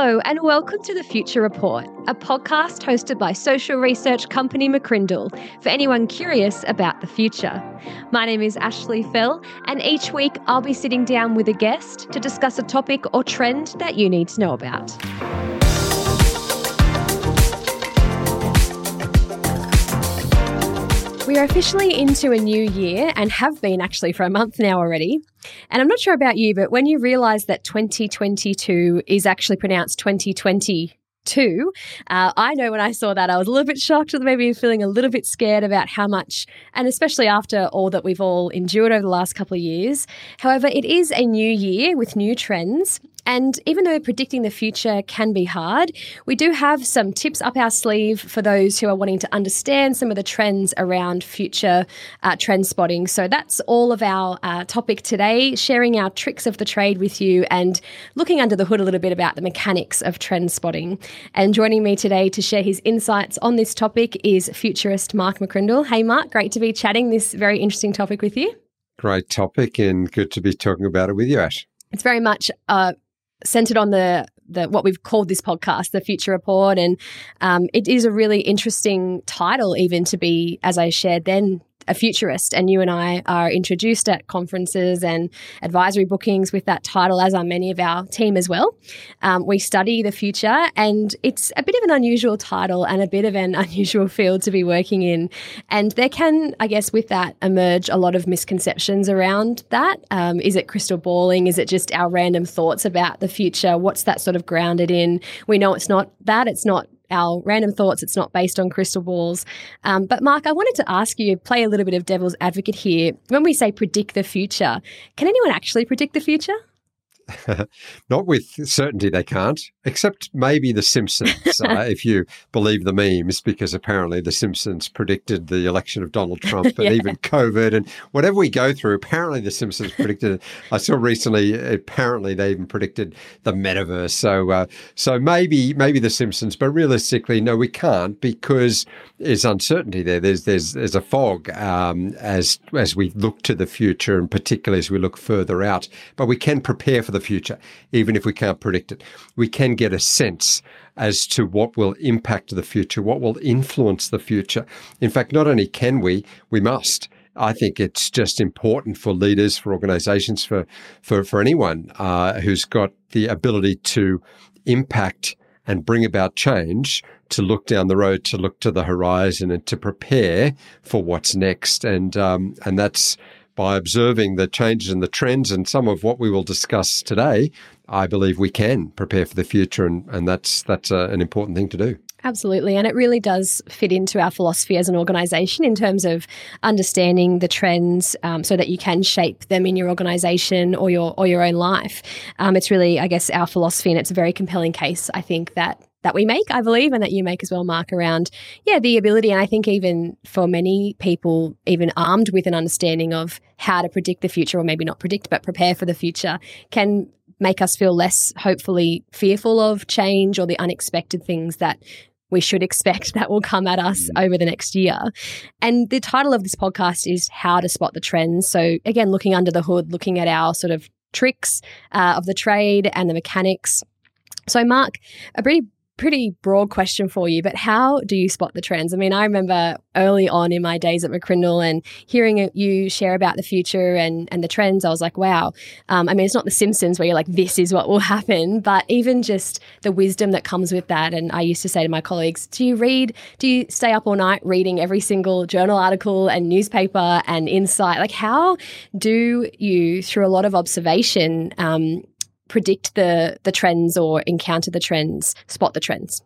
Hello, and welcome to the Future Report, a podcast hosted by social research company McCrindle for anyone curious about the future. My name is Ashley Fell, and each week I'll be sitting down with a guest to discuss a topic or trend that you need to know about. We are officially into a new year and have been actually for a month now already. And I'm not sure about you, but when you realize that 2022 is actually pronounced 2020 two. Uh, I know when I saw that, I was a little bit shocked, maybe feeling a little bit scared about how much, and especially after all that we've all endured over the last couple of years. However, it is a new year with new trends. And even though predicting the future can be hard, we do have some tips up our sleeve for those who are wanting to understand some of the trends around future uh, trend spotting. So that's all of our uh, topic today, sharing our tricks of the trade with you and looking under the hood a little bit about the mechanics of trend spotting. And joining me today to share his insights on this topic is futurist Mark McCrindle. Hey, Mark, great to be chatting this very interesting topic with you. Great topic, and good to be talking about it with you, Ash. It's very much uh, centered on the the what we've called this podcast, the Future Report, and um, it is a really interesting title, even to be, as I shared then, a futurist. And you and I are introduced at conferences and advisory bookings with that title, as are many of our team as well. Um, we study the future, and it's a bit of an unusual title and a bit of an unusual field to be working in. And there can, I guess, with that emerge a lot of misconceptions around that. Um, is it crystal balling? Is it just our random thoughts about the future? What's that sort of grounded in? We know it's not that. It's not our random thoughts. It's not based on crystal balls. Um, but Mark, I wanted to ask you, play a little bit of devil's advocate here. When we say predict the future, can anyone actually predict the future? Not with certainty, they can't, except maybe The Simpsons, uh, if you believe the memes, because apparently The Simpsons predicted the election of Donald Trump and yeah. even COVID and whatever we go through. Apparently, The Simpsons predicted it. I saw recently, apparently, they even predicted the metaverse. So, uh, so maybe, maybe The Simpsons, but realistically, no, we can't because there's uncertainty there. There's there's there's a fog um, as as we look to the future, and particularly as we look further out. But we can prepare for the future, even if we can't predict it. We can get a sense as to what will impact the future, what will influence the future. In fact, not only can we, we must. I think it's just important for leaders, for organizations, for for for anyone uh, who's got the ability to impact and bring about change to look down the road, to look to the horizon, and to prepare for what's next. And um, and that's by observing the changes and the trends and some of what we will discuss today. I believe we can prepare for the future, and, and that's that's uh, an important thing to do. Absolutely. And it really does fit into our philosophy as an organization in terms of understanding the trends um, so that you can shape them in your organization or your or your own life. Um, it's really, I guess, our philosophy, and it's a very compelling case, I think, that that we make, I believe, and that you make as well, Mark, around, yeah, the ability. And I think even for many people, even armed with an understanding of how to predict the future, or maybe not predict, but prepare for the future, can make us feel less, hopefully, fearful of change or the unexpected things that we should expect that will come at us mm. over the next year. And the title of this podcast is How to Spot the Trends. So, again, looking under the hood, looking at our sort of tricks uh, of the trade and the mechanics. So, Mark, a pretty pretty broad question for you, but how do you spot the trends? I mean, I remember early on in my days at McCrindle and hearing you share about the future and, and the trends, I was like, wow. Um, I mean, it's not The Simpsons where you're like, this is what will happen, but even just the wisdom that comes with that. And I used to say to my colleagues, do you read, do you stay up all night reading every single journal article and newspaper and insight? Like, how do you, through a lot of observation, um, predict the the trends or encounter the trends, spot the trends?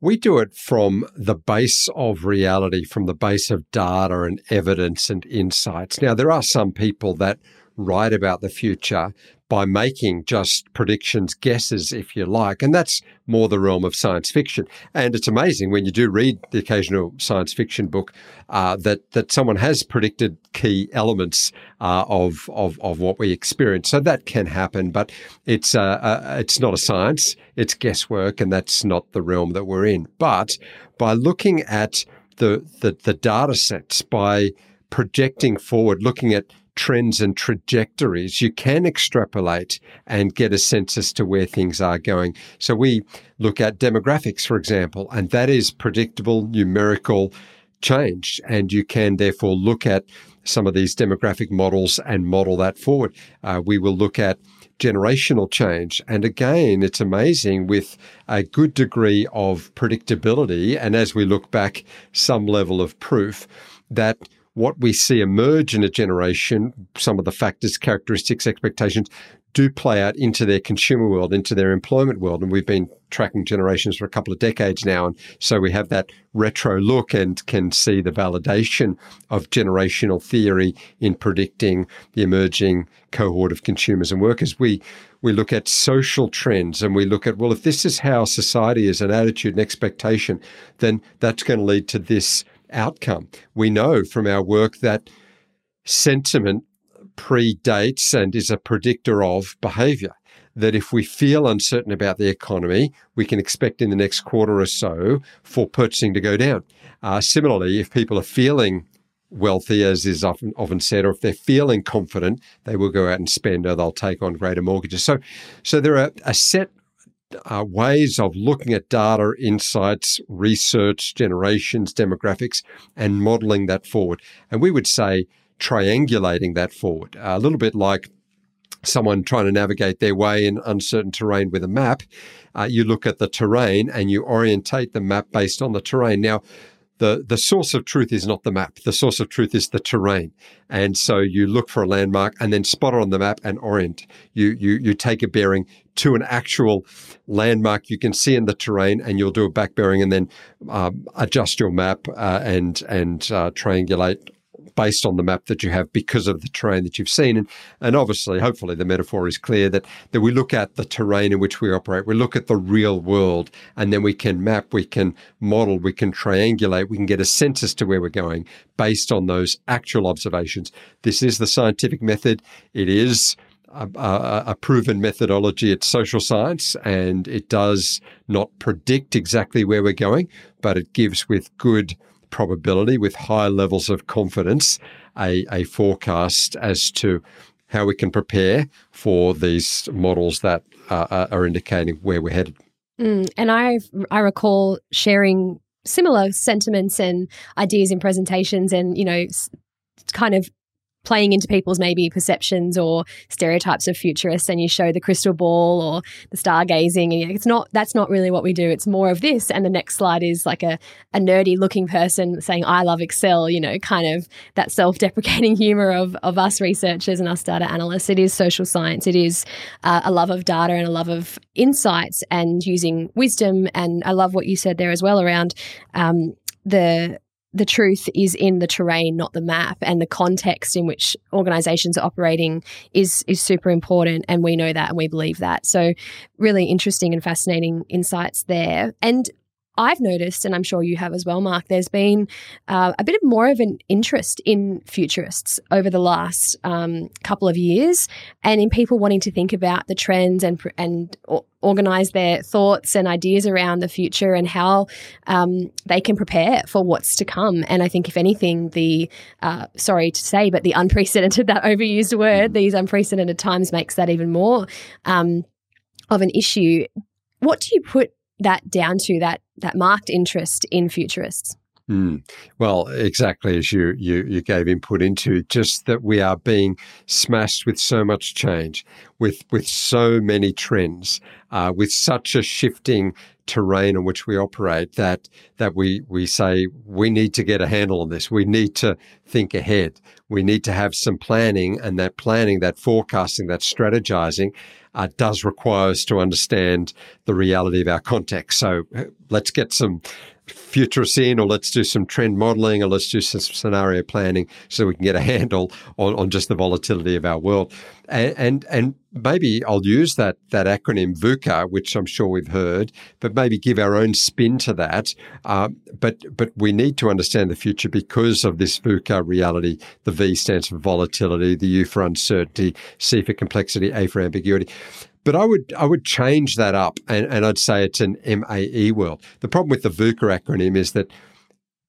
We do it from the base of reality, from the base of data and evidence and insights. Now, there are some people that write about the future by making just predictions, guesses, if you like. And that's more the realm of science fiction. And it's amazing when you do read the occasional science fiction book uh, that that someone has predicted key elements uh, of, of of what we experience. So that can happen, but it's uh, uh, it's not a science. It's guesswork, and that's not the realm that we're in. But by looking at the the, the data sets, by projecting forward, looking at trends and trajectories, you can extrapolate and get a sense as to where things are going. So we look at demographics, for example, and that is predictable numerical change. And you can therefore look at some of these demographic models and model that forward. Uh, we will look at generational change. And again, it's amazing with a good degree of predictability. And as we look back, some level of proof that what we see emerge in a generation, some of the factors, characteristics, expectations, do play out into their consumer world, into their employment world. And we've been tracking generations for a couple of decades now. And so we have that retro look and can see the validation of generational theory in predicting the emerging cohort of consumers and workers. We we look at social trends and we look at, well, if this is how society is, an attitude and expectation, then that's going to lead to this outcome. We know from our work that sentiment predates and is a predictor of behavior. That if we feel uncertain about the economy, we can expect in the next quarter or so for purchasing to go down. Uh, similarly, if people are feeling wealthy, as is often often said, or if they're feeling confident, they will go out and spend or they'll take on greater mortgages. So, so there are a set uh, ways of looking at data, insights, research, generations, demographics, and modeling that forward. And we would say triangulating that forward, a little bit like someone trying to navigate their way in uncertain terrain with a map. Uh, you look at the terrain and you orientate the map based on the terrain. Now, the, the source of truth is not the map. The source of truth is the terrain. And so you look for a landmark and then spot it on the map and orient. You, you, you take a bearing to an actual landmark you can see in the terrain and you'll do a back bearing and then um, adjust your map uh, and, and uh, triangulate based on the map that you have because of the terrain that you've seen. And, and obviously, hopefully, the metaphor is clear that, that we look at the terrain in which we operate, we look at the real world, and then we can map, we can model, we can triangulate, we can get a sense as to where we're going based on those actual observations. This is the scientific method. It is. A, a, proven methodology. It's social science and it does not predict exactly where we're going, but it gives with good probability, with high levels of confidence, a, a forecast as to how we can prepare for these models that uh, are indicating where we're headed. Mm, and I I recall sharing similar sentiments and ideas in presentations and you know kind of playing into people's maybe perceptions or stereotypes of futurists and you show the crystal ball or the stargazing and it's not that's not really what we do. It's more of this. And the next slide is like a, a nerdy looking person saying i love excel you know kind of that self-deprecating humor of, of us researchers and us data analysts. It is social science. It is uh, a love of data and a love of insights and using wisdom. And i love what you said there as well around um, the the truth is in the terrain, not the map, and the context in which organizations are operating is is super important, and we know that and we believe that. So, really interesting and fascinating insights there. And I've noticed, and I'm sure you have as well, Mark, there's been uh, a bit of more of an interest in futurists over the last um, couple of years, and in people wanting to think about the trends and and organize their thoughts and ideas around the future and how um, they can prepare for what's to come. And I think, if anything, the uh, sorry to say, but the unprecedented that overused word, these unprecedented times makes that even more um, of an issue. What do you put that down to that that marked interest in futurists? Mm. Well, exactly as you, you you gave input into, just that we are being smashed with so much change, with with so many trends, uh, with such a shifting terrain in which we operate that that we we say we need to get a handle on this. We need to think ahead. We need to have some planning, and that planning, that forecasting, that strategizing uh, does require us to understand the reality of our context. So uh, let's get some futurists in, or let's do some trend modeling, or let's do some scenario planning so we can get a handle on, on just the volatility of our world. And, and, and maybe I'll use that that acronym VUCA, which I'm sure we've heard, but maybe give our own spin to that. Uh, but but we need to understand the future because of this VUCA reality. The V stands for volatility, the U for uncertainty, C for complexity, A for ambiguity. But I would I would change that up and, and I'd say it's an MAE world. The problem with the VUCA acronym is that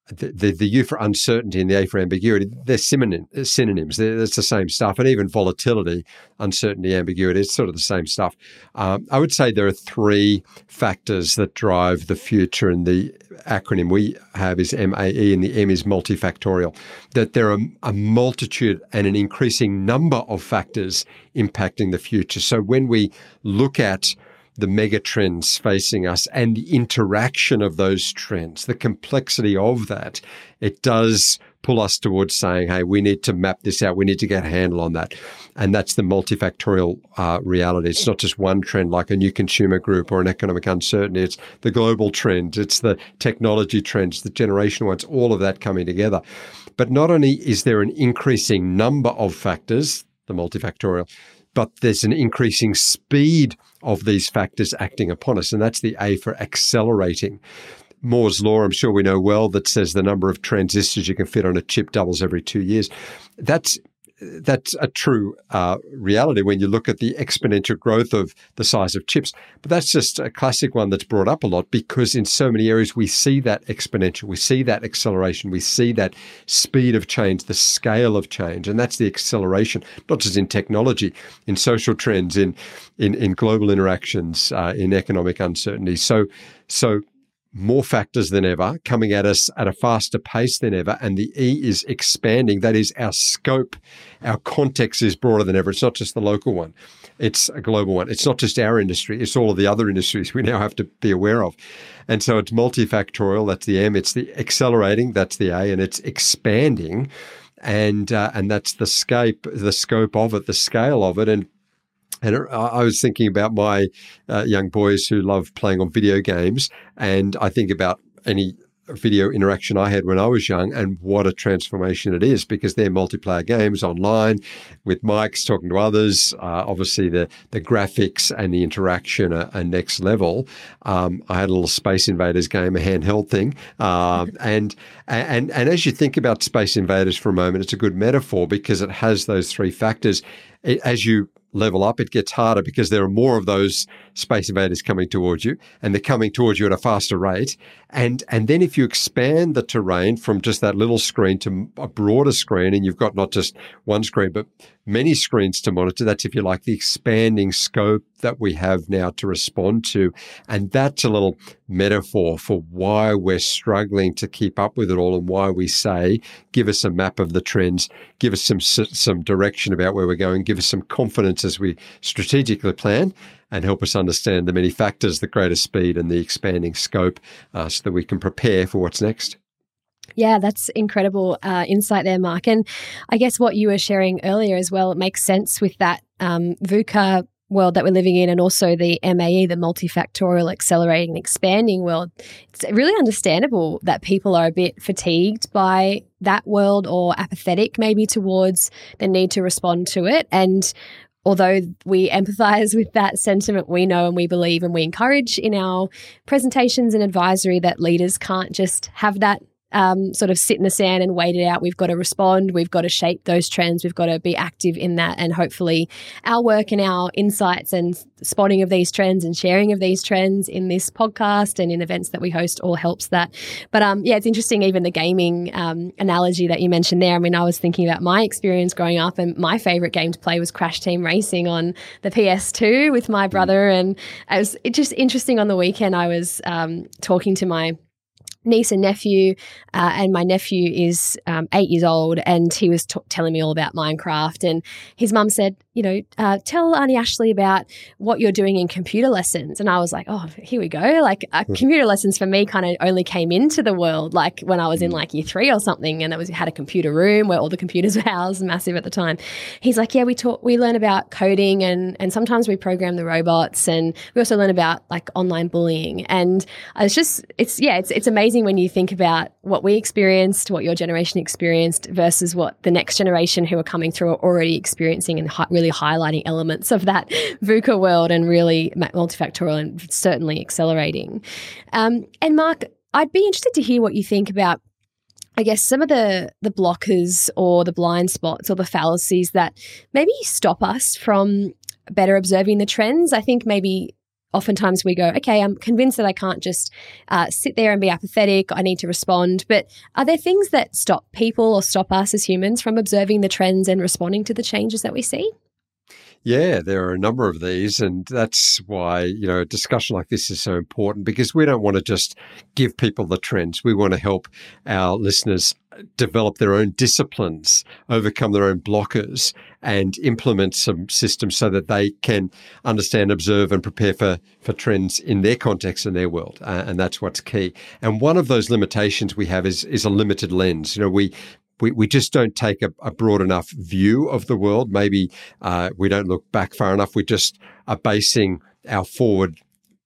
the, the, the, U for uncertainty and the A for ambiguity, they're synonyms. They're, it's the same stuff. And even volatility, uncertainty, ambiguity, it's sort of the same stuff. Um, I would say there are three factors that drive the future, and the acronym we have is MAE, and the M is multifactorial. That there are a multitude and an increasing number of factors impacting the future. So when we look at the mega trends facing us and the interaction of those trends, the complexity of that, it does pull us towards saying, hey, we need to map this out. We need to get a handle on that. And that's the multifactorial uh, reality. It's not just one trend like a new consumer group or an economic uncertainty. It's the global trends, it's the technology trends, the generational ones, all of that coming together. But not only is there an increasing number of factors, the multifactorial, but there's an increasing speed of these factors acting upon us. And that's the A for accelerating. Moore's law, I'm sure we know well, that says the number of transistors you can fit on a chip doubles every two years. That's that's a true uh, reality when you look at the exponential growth of the size of chips. But that's just a classic one that's brought up a lot because in so many areas we see that exponential, we see that acceleration, we see that speed of change, the scale of change, and that's the acceleration, not just in technology, in social trends, in in, in global interactions, uh, in economic uncertainty. So so more factors than ever coming at us at a faster pace than ever. And the E is expanding. That is our scope, our context is broader than ever. It's not just the local one, it's a global one. It's not just our industry, it's all of the other industries we now have to be aware of. And so it's multifactorial. That's the M. It's the accelerating. That's the A. And it's expanding. And, uh, and that's the scope, the scope of it, the scale of it. And and I was thinking about my uh, young boys who love playing on video games, and I think about any video interaction I had when I was young and what a transformation it is because they're multiplayer games online with mics talking to others. Uh, obviously, the, the graphics and the interaction are, are next level. Um, I had a little Space Invaders game, a handheld thing. Uh, and, and, and as you think about Space Invaders for a moment, it's a good metaphor because it has those three factors. It, as you level up, it gets harder because there are more of those space invaders coming towards you and they're coming towards you at a faster rate. And, and then if you expand the terrain from just that little screen to a broader screen and you've got not just one screen, but many screens to monitor, that's if you like the expanding scope that we have now to respond to. And that's a little metaphor for why we're struggling to keep up with it all and why we say, give us a map of the trends, give us some, some direction about where we're going, give us some confidence as we strategically plan and help us understand the many factors, the greater speed and the expanding scope uh, so that we can prepare for what's next. Yeah, that's incredible uh, insight there, Mark. And I guess what you were sharing earlier as well, it makes sense with that um, VUCA world that we're living in and also the MAE, the multifactorial accelerating expanding world, it's really understandable that people are a bit fatigued by that world or apathetic maybe towards the need to respond to it. And although we empathize with that sentiment, we know and we believe and we encourage in our presentations and advisory that leaders can't just have that um, sort of sit in the sand and wait it out. We've got to respond. We've got to shape those trends. We've got to be active in that. And hopefully, our work and our insights and spotting of these trends and sharing of these trends in this podcast and in events that we host all helps that. But um, yeah, it's interesting, even the gaming um, analogy that you mentioned there. I mean, I was thinking about my experience growing up, and my favorite game to play was Crash Team Racing on the PS2 with my brother. And it was just interesting on the weekend. I was um, talking to my niece and nephew, uh, and my nephew is um, eight years old, and he was t- telling me all about Minecraft. And his mum said, you know, uh, tell Auntie Ashley about what you're doing in computer lessons. And I was like, oh, here we go. Like uh, hmm. computer lessons for me kind of only came into the world like when I was in hmm. like year three or something, and it was had a computer room where all the computers were housed, massive at the time. He's like, yeah, we talk, we learn about coding, and and sometimes we program the robots, and we also learn about like online bullying. And it's just, it's yeah, it's it's amazing when you think about what we experienced, what your generation experienced, versus what the next generation who are coming through are already experiencing and really really highlighting elements of that VUCA world and really multifactorial and certainly accelerating. Um, and Mark, I'd be interested to hear what you think about I guess some of the the blockers or the blind spots or the fallacies that maybe stop us from better observing the trends. I think maybe oftentimes we go, okay, I'm convinced that I can't just uh, sit there and be apathetic. I need to respond. But are there things that stop people or stop us as humans from observing the trends and responding to the changes that we see? Yeah, there are a number of these, and that's why you know a discussion like this is so important because we don't want to just give people the trends. We want to help our listeners develop their own disciplines, overcome their own blockers, and implement some systems so that they can understand, observe, and prepare for, for trends in their context and their world. Uh, and that's what's key. And one of those limitations we have is, is a limited lens. You know, we, we, we just don't take a, a broad enough view of the world. Maybe uh, we don't look back far enough. We just are basing our forward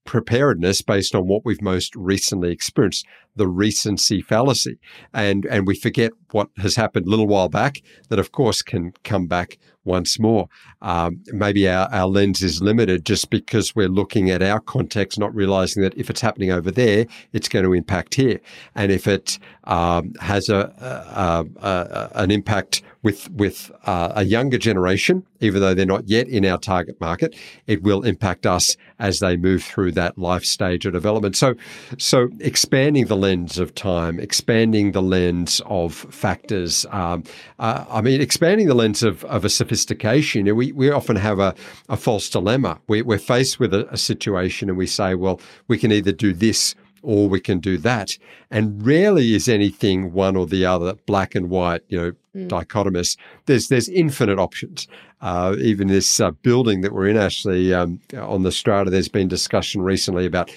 preparedness based on what we've most recently experienced, the recency fallacy. And, and we forget what has happened a little while back that, of course, can come back once more. Um, maybe our, our lens is limited just because we're looking at our context, not realizing that if it's happening over there, it's going to impact here. And if it um, has a, a, a, an impact with with uh, a younger generation, even though they're not yet in our target market, it will impact us as they move through that life stage of development. So, so expanding the lens of time, expanding the lens of factors. Um, uh, I mean, expanding the lens of, of a sophistication. We we often have a, a false dilemma. We, are faced with a, a situation and we say, well, we can either do this or we can do that. And rarely is anything one or the other, black and white, you know, mm. dichotomous. There's there's infinite options. Uh, even this uh, building that we're in, actually, um, on the strata, there's been discussion recently about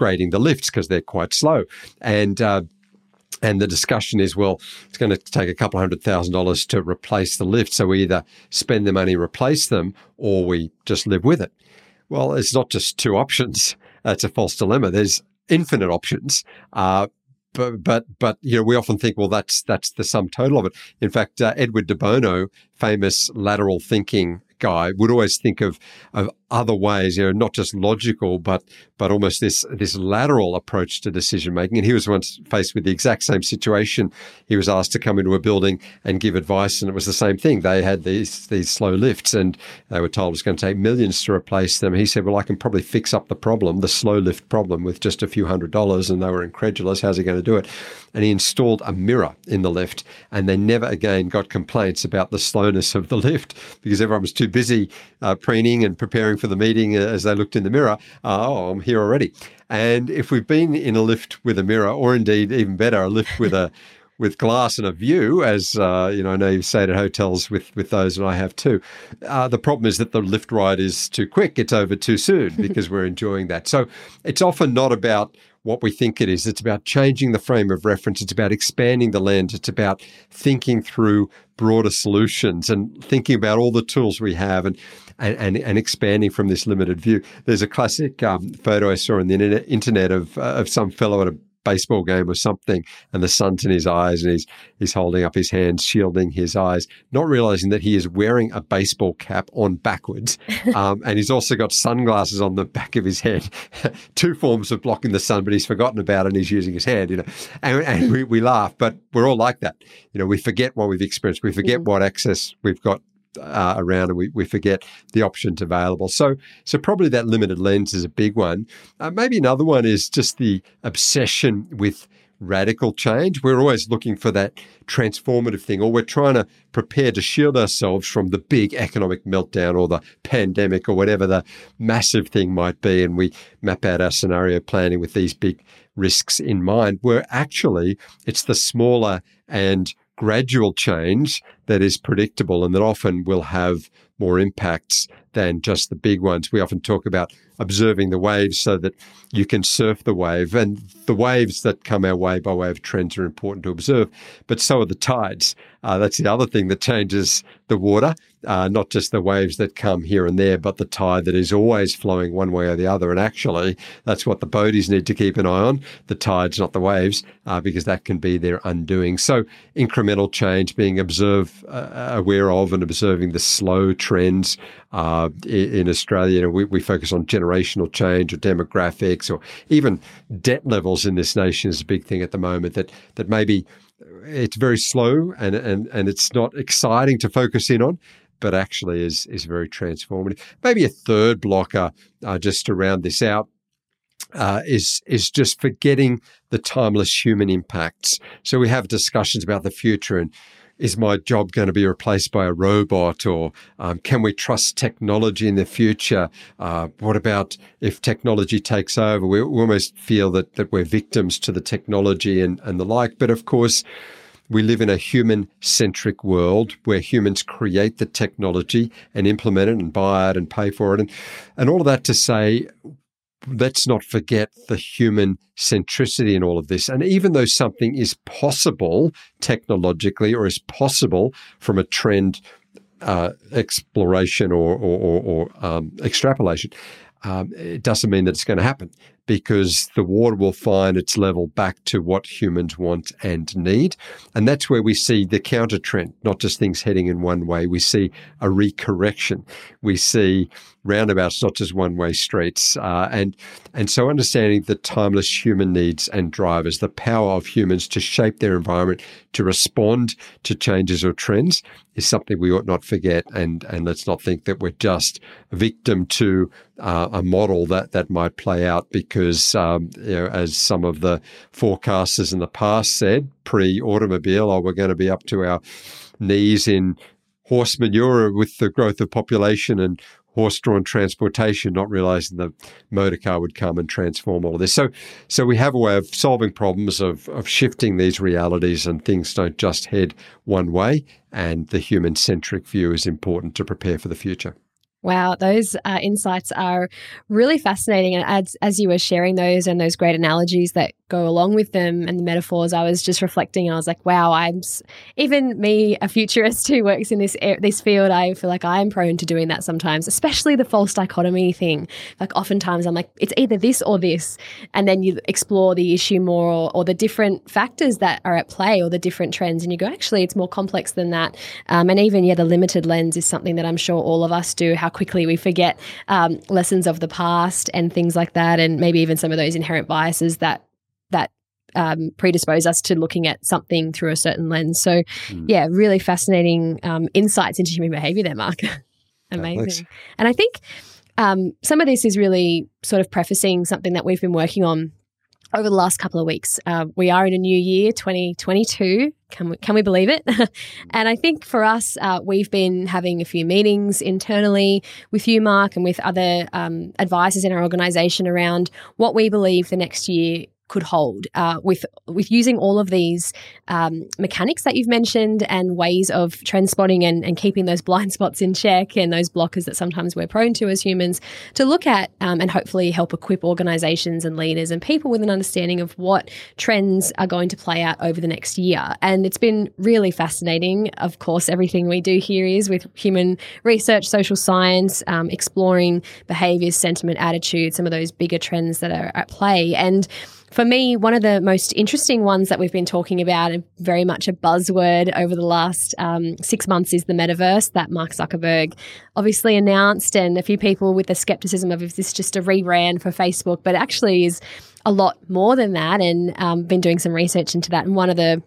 upgrading the lifts because they're quite slow. And uh, and the discussion is, well, it's going to take a couple hundred thousand dollars to replace the lift. So we either spend the money, replace them, or we just live with it. Well, it's not just two options. That's a false dilemma. There's infinite options. Uh, but, but, but, you know, we often think, well, that's, that's the sum total of it. In fact, uh, Edward de Bono, famous lateral thinking guy would always think of of other ways, you know, not just logical, but but almost this this lateral approach to decision making. And he was once faced with the exact same situation. He was asked to come into a building and give advice, and it was the same thing. They had these these slow lifts, and they were told it was going to take millions to replace them. He said, "Well, I can probably fix up the problem, the slow lift problem, with just a few hundred dollars." And they were incredulous. How's he going to do it? And he installed a mirror in the lift, and they never again got complaints about the slowness of the lift because everyone was too busy uh, preening and preparing for the meeting uh, as they looked in the mirror. Uh, oh, I'm here already. And if we've been in a lift with a mirror, or indeed even better, a lift with a with glass and a view, as uh, you know, I know you've stayed at hotels with with those, and I have too. Uh, the problem is that the lift ride is too quick; it's over too soon because we're enjoying that. So it's often not about what we think it is. It's about changing the frame of reference. It's about expanding the lens. It's about thinking through broader solutions and thinking about all the tools we have and and, and, and expanding from this limited view. There's a classic um, photo I saw on the internet of, uh, of some fellow at a baseball game or something, and the sun's in his eyes, and he's he's holding up his hands, shielding his eyes, not realizing that he is wearing a baseball cap on backwards, um, and he's also got sunglasses on the back of his head. Two forms of blocking the sun, but he's forgotten about it, and he's using his hand. You know, and, and we, we laugh, but we're all like that. You know, we forget what we've experienced, we forget mm. what access we've got uh, around and we, we forget the options available. So, so probably that limited lens is a big one. Uh, maybe another one is just the obsession with radical change. We're always looking for that transformative thing, or we're trying to prepare to shield ourselves from the big economic meltdown or the pandemic or whatever the massive thing might be. And we map out our scenario planning with these big risks in mind, where actually it's the smaller and gradual change that is predictable and that often will have more impacts than just the big ones. We often talk about observing the waves so that you can surf the wave. And the waves that come our way by way of trends are important to observe, but so are the tides. Uh, that's the other thing that changes the water, uh, not just the waves that come here and there, but the tide that is always flowing one way or the other. And actually, that's what the boaties need to keep an eye on the tides, not the waves, uh, because that can be their undoing. So, incremental change, being observe, uh, aware of and observing the slow trends uh, in Australia. You know, we, we focus on generational change or demographics or even debt levels in this nation is a big thing at the moment that, that maybe it's very slow and, and, and it's not exciting to focus in on. But actually is is very transformative. Maybe a third blocker, uh, just to round this out, uh, is is just forgetting the timeless human impacts. So we have discussions about the future and is my job going to be replaced by a robot or um, can we trust technology in the future? Uh, what about if technology takes over? We, we almost feel that, that we're victims to the technology and, and the like. But of course, we live in a human centric world where humans create the technology and implement it and buy it and pay for it. And, and all of that to say, let's not forget the human centricity in all of this. And even though something is possible technologically or is possible from a trend uh, exploration or, or, or, or um, extrapolation, um, it doesn't mean that it's going to happen because the water will find its level back to what humans want and need. And that's where we see the counter trend, not just things heading in one way. We see a recorrection. We see roundabouts, not just one way streets. Uh, and, and so understanding the timeless human needs and drivers, the power of humans to shape their environment, to respond to changes or trends is something we ought not forget. And, and let's not think that we're just victim to uh, a model that, that might play out because, um, you know, as some of the forecasters in the past said, pre automobile, oh, we're going to be up to our knees in horse manure with the growth of population and horse-drawn transportation, not realizing the motor car would come and transform all of this. So, so we have a way of solving problems of of shifting these realities, and things don't just head one way. And the human-centric view is important to prepare for the future. Wow, those uh, insights are really fascinating. And as, as you were sharing those and those great analogies that go along with them and the metaphors, I was just reflecting and I was like, wow, I'm even me, a futurist who works in this this field, I feel like I'm prone to doing that sometimes, especially the false dichotomy thing. Like oftentimes I'm like, it's either this or this. And then you explore the issue more or, or the different factors that are at play or the different trends. And you go, actually, it's more complex than that. Um, and even, yeah, the limited lens is something that I'm sure all of us do. How quickly we forget um, lessons of the past and things like that, and maybe even some of those inherent biases that that um, predispose us to looking at something through a certain lens. So, mm. yeah, really fascinating um, insights into human behavior there, Mark. Amazing. and I think um, some of this is really sort of prefacing something that we've been working on over the last couple of weeks. Uh, we are in a new year, 2022. Can we, can we believe it? and I think for us, uh, we've been having a few meetings internally with you, Mark, and with other um, advisors in our organization around what we believe the next year could hold uh, with with using all of these um, mechanics that you've mentioned and ways of trend spotting and, and, keeping those blind spots in check and those blockers that sometimes we're prone to as humans to look at um, and hopefully help equip organizations and leaders and people with an understanding of what trends are going to play out over the next year. And it's been really fascinating. Of course, everything we do here is with human research, social science, um, exploring behaviors, sentiment, attitude, some of those bigger trends that are at play. And for me, one of the most interesting ones that we've been talking about, and very much a buzzword over the last um, six months, is the metaverse that Mark Zuckerberg obviously announced, and a few people with the skepticism of if this just a rebrand for Facebook, but actually is a lot more than that, and um, been doing some research into that. And one of the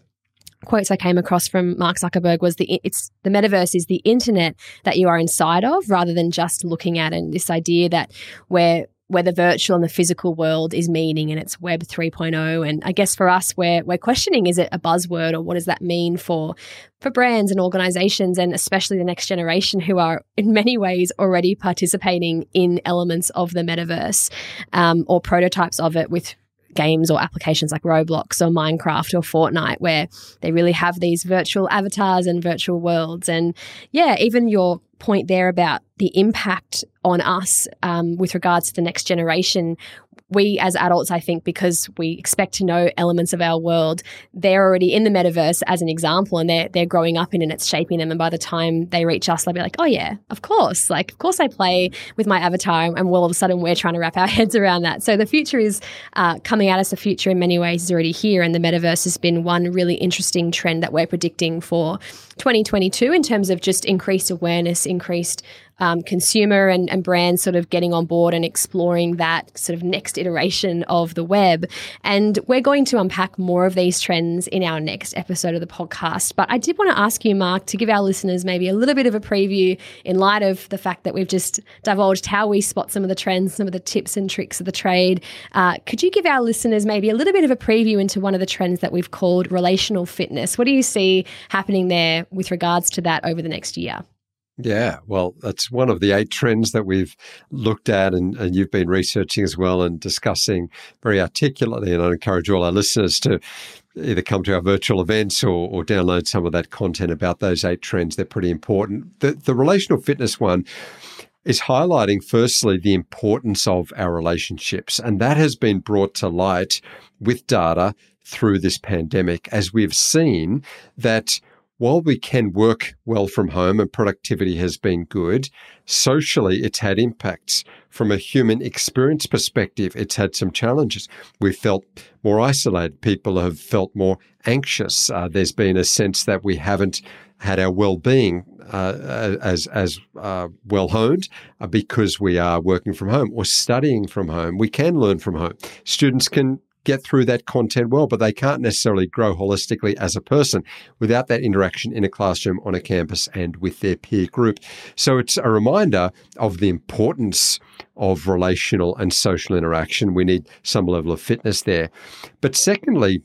quotes I came across from Mark Zuckerberg was the it's the metaverse is the internet that you are inside of rather than just looking at and this idea that we're where the virtual and the physical world is meaning and it's web 3.0 and i guess for us we're, we're questioning is it a buzzword or what does that mean for for brands and organizations and especially the next generation who are in many ways already participating in elements of the metaverse um, or prototypes of it with games or applications like Roblox or Minecraft or Fortnite, where they really have these virtual avatars and virtual worlds. And yeah, even your point there about the impact on us um, with regards to the next generation we as adults, I think, because we expect to know elements of our world, they're already in the metaverse as an example and they're, they're growing up in and it's shaping them. And by the time they reach us, they'll be like, oh, yeah, of course. Like, of course I play with my avatar. And all of a sudden we're trying to wrap our heads around that. So the future is uh, coming at us. The future in many ways is already here. And the metaverse has been one really interesting trend that we're predicting for 2022 in terms of just increased awareness, increased um, consumer and, and brands sort of getting on board and exploring that sort of next iteration of the web. And we're going to unpack more of these trends in our next episode of the podcast. But I did want to ask you, Mark, to give our listeners maybe a little bit of a preview in light of the fact that we've just divulged how we spot some of the trends, some of the tips and tricks of the trade. Uh, could you give our listeners maybe a little bit of a preview into one of the trends that we've called relational fitness? What do you see happening there with regards to that over the next year? Yeah, well, that's one of the eight trends that we've looked at and, and you've been researching as well and discussing very articulately. And I encourage all our listeners to either come to our virtual events or, or download some of that content about those eight trends. They're pretty important. The, the relational fitness one is highlighting, firstly, the importance of our relationships. And that has been brought to light with data through this pandemic, as we've seen that while we can work well from home and productivity has been good, socially it's had impacts. From a human experience perspective, it's had some challenges. We've felt more isolated. People have felt more anxious. Uh, there's been a sense that we haven't had our well-being uh, as as uh, well honed uh, because we are working from home or studying from home. We can learn from home. Students can get through that content well, but they can't necessarily grow holistically as a person without that interaction in a classroom, on a campus, and with their peer group. So it's a reminder of the importance of relational and social interaction. We need some level of fitness there. But secondly,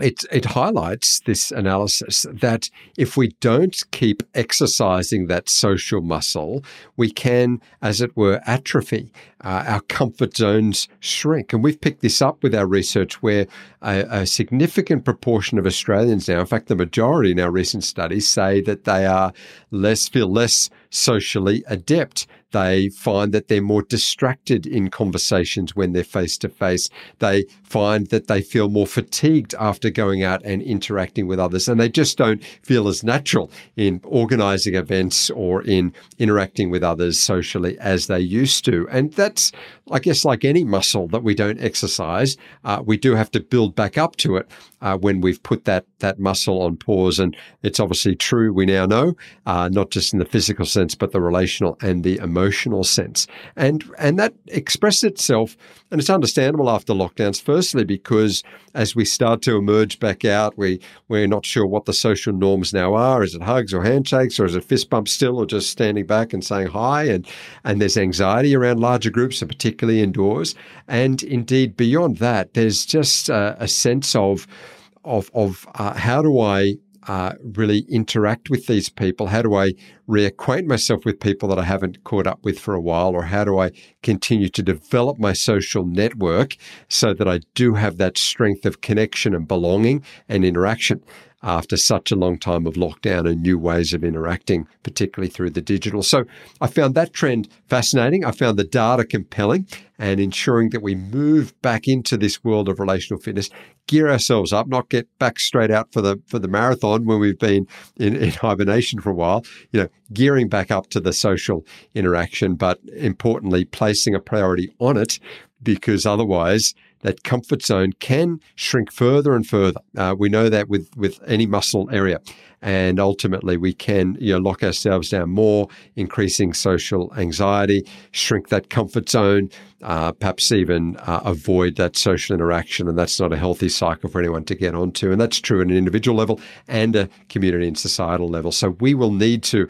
it, it highlights this analysis that if we don't keep exercising that social muscle, we can, as it were, atrophy. Uh, our comfort zones shrink. And we've picked this up with our research where a, a, significant proportion of Australians now, in fact, the majority in our recent studies, say that they are less, feel less socially adept. They find that they're more distracted in conversations when they're face to face. They find that they feel more fatigued after going out and interacting with others. And they just don't feel as natural in organizing events or in interacting with others socially as they used to. And that's, I guess, like any muscle that we don't exercise, uh, we do have to build back up to it uh, when we've put that, that muscle on pause. And it's obviously true, we now know, uh, not just in the physical sense, but the relational and the emotional sense. And, and that expresses itself, and it's understandable after lockdowns, firstly, because as we start to emerge back out, we, we're not sure what the social norms now are. Is it hugs or handshakes, or is it fist bumps still, or just standing back and saying hi? And, and there's anxiety around larger groups, and particularly indoors. And indeed, beyond that, there's just a, sense of, of, of uh, how do I uh, really interact with these people? How do I reacquaint myself with people that I haven't caught up with for a while? Or how do I continue to develop my social network so that I do have that strength of connection and belonging and interaction? After such a long time of lockdown and new ways of interacting, particularly through the digital. So I found that trend fascinating. I found the data compelling and ensuring that we move back into this world of relational fitness, gear ourselves up, not get back straight out for the for the marathon when we've been in, in hibernation for a while. You know, gearing back up to the social interaction, but importantly, placing a priority on it because otherwise that comfort zone can shrink further and further. Uh, we know that with, with any muscle area. And ultimately, we can you know, lock ourselves down more, increasing social anxiety, shrink that comfort zone, uh, perhaps even uh, avoid that social interaction. And that's not a healthy cycle for anyone to get onto. And that's true at an individual level and a community and societal level. So we will need to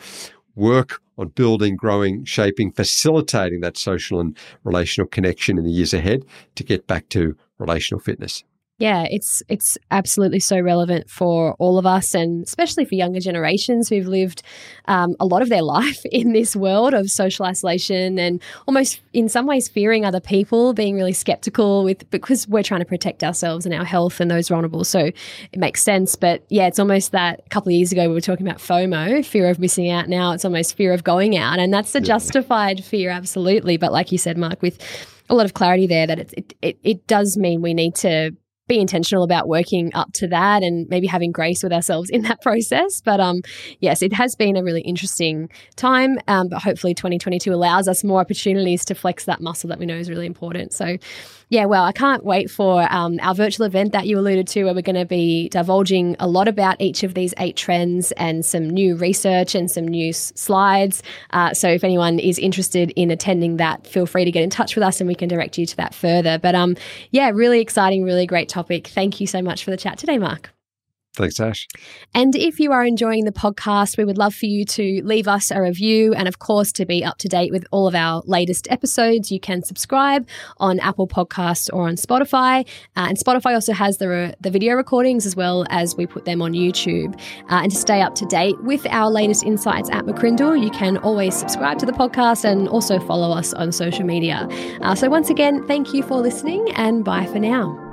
work on building, growing, shaping, facilitating that social and relational connection in the years ahead to get back to relational fitness. Yeah, it's it's absolutely so relevant for all of us, and especially for younger generations who've lived um, a lot of their life in this world of social isolation and almost, in some ways, fearing other people, being really skeptical with because we're trying to protect ourselves and our health and those vulnerable. So it makes sense. But yeah, it's almost that a couple of years ago we were talking about FOMO, fear of missing out. Now it's almost fear of going out, and that's a justified fear, absolutely. But like you said, Mark, with a lot of clarity there, that it, it, it does mean we need to be intentional about working up to that and maybe having grace with ourselves in that process. But um, yes, it has been a really interesting time. Um, but hopefully, 2022 allows us more opportunities to flex that muscle that we know is really important. So, yeah, well, I can't wait for um, our virtual event that you alluded to, where we're going to be divulging a lot about each of these eight trends and some new research and some new s- slides. Uh, so, if anyone is interested in attending that, feel free to get in touch with us and we can direct you to that further. But um, yeah, really exciting, really great topic. Thank you so much for the chat today, Mark. Thanks, Ash. And if you are enjoying the podcast, we would love for you to leave us a review. And of course, to be up to date with all of our latest episodes, you can subscribe on Apple Podcasts or on Spotify. Uh, and Spotify also has the, re- the video recordings as well as we put them on YouTube. Uh, and to stay up to date with our latest insights at McCrindle, you can always subscribe to the podcast and also follow us on social media. Uh, so, once again, thank you for listening and bye for now.